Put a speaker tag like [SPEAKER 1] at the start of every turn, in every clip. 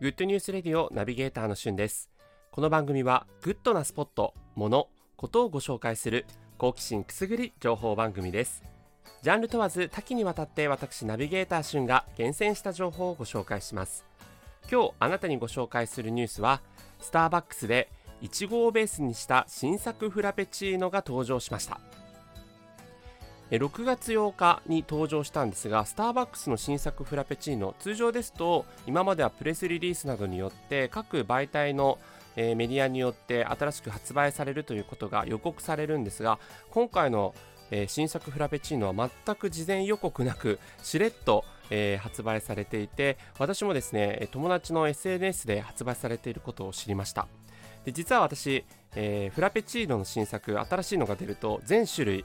[SPEAKER 1] グッドニュースレディオナビゲーターのしゅんです。この番組はグッドなスポット、もの、ことをご紹介する好奇心くすぐり情報番組です。ジャンル問わず多岐にわたって私ナビゲーターしゅんが厳選した情報をご紹介します。今日あなたにご紹介するニュースはスターバックスでいちごをベースにした新作フラペチーノが登場しました。6月8日に登場したんですがスターバックスの新作フラペチーノ通常ですと今まではプレスリリースなどによって各媒体のメディアによって新しく発売されるということが予告されるんですが今回の新作フラペチーノは全く事前予告なくしれっと、発売されていて私もですね友達の SNS で発売されていることを知りました。で実は私、えー、フラペチーノの新作新しいのが出ると全種類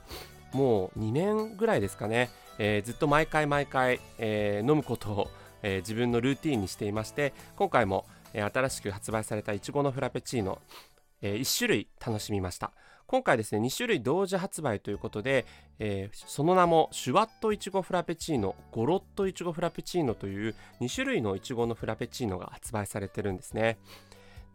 [SPEAKER 1] もう2年ぐらいですかね、えー、ずっと毎回毎回、えー、飲むことを、えー、自分のルーティンにしていまして今回も、え新しく発売されたいちごのフラペチーノ、え1種類楽しみました。今回ですね2種類同時発売ということで、えその名もシュワットいちごフラペチーノゴロットいちごフラペチーノという2種類のいちごのフラペチーノが発売されてるんですね。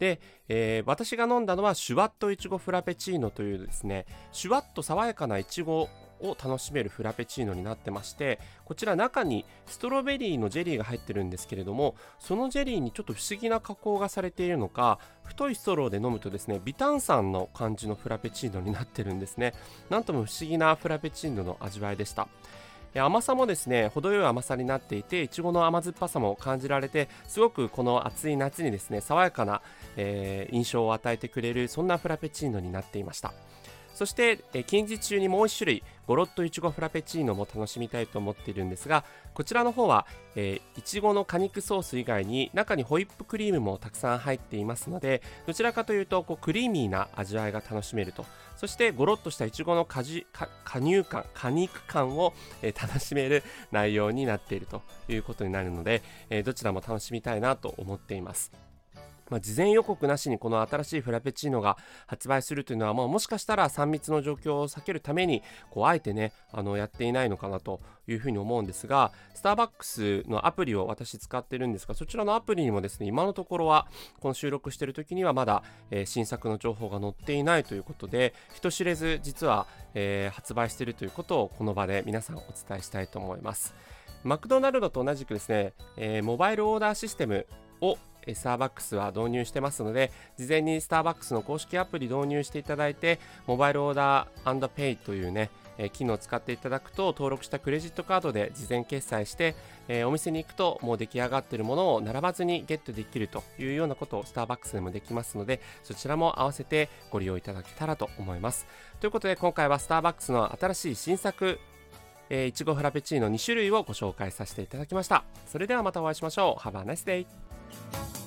[SPEAKER 1] で、えー、私が飲んだのはシュワットいちごフラペチーノというですねシュワッと爽やかないちごを楽しめるフラペチーノになってましてこちら中にストロベリーのジェリーが入ってるんですけれどもそのジェリーにちょっと不思議な加工がされているのか太いストローで飲むとですね微炭酸の感じのフラペチーノになってるんですね。なんとも不思議なフラペチーノの味わいでした。甘さもですね程よい甘さになっていていちごの甘酸っぱさも感じられてすごくこの暑い夏にですね爽やかな、えー、印象を与えてくれるそんなフラペチーノになっていました。そして、え近日中にもう1種類ゴロッといちごフラペチーノも楽しみたいと思っているんですがこちらの方は、えいちごの果肉ソース以外に中にホイップクリームもたくさん入っていますのでどちらかというとこうクリーミーな味わいが楽しめると。そしてゴロッとしたいちごの果汁果乳感果肉感を、えー、楽しめる内容になっているということになるので、えー、どちらも楽しみたいなと思っています。まあ、事前予告なしにこの新しいフラペチーノが発売するというのは、まあ、もしかしたら3密の状況を避けるためにこうあえてねあのやっていないのかなというふうに思うんですがスターバックスのアプリを私使ってるんですがそちらのアプリにもですね今のところはこの収録してる時にはまだ、えー、新作の情報が載っていないということで人知れず実は、えー、発売しているということをこの場で皆さんお伝えしたいと思います。マクドナルドと同じくですね、えー、モバイルオーダーシステムをスターバックスは導入してますので事前にスターバックスの公式アプリ導入していただいてモバイルオーダーペイというね機能を使っていただくと登録したクレジットカードで事前決済して、え、お店に行くともう出来上がっているものを並ばずにゲットできるというようなことをスターバックスでもできますのでそちらも合わせてご利用いただけたらと思います。ということで今回はスターバックスの新しい新作えいちごフラペチーノ2種類をご紹介させていただきました。それではまたお会いしましょう。Have a nice day Thank you.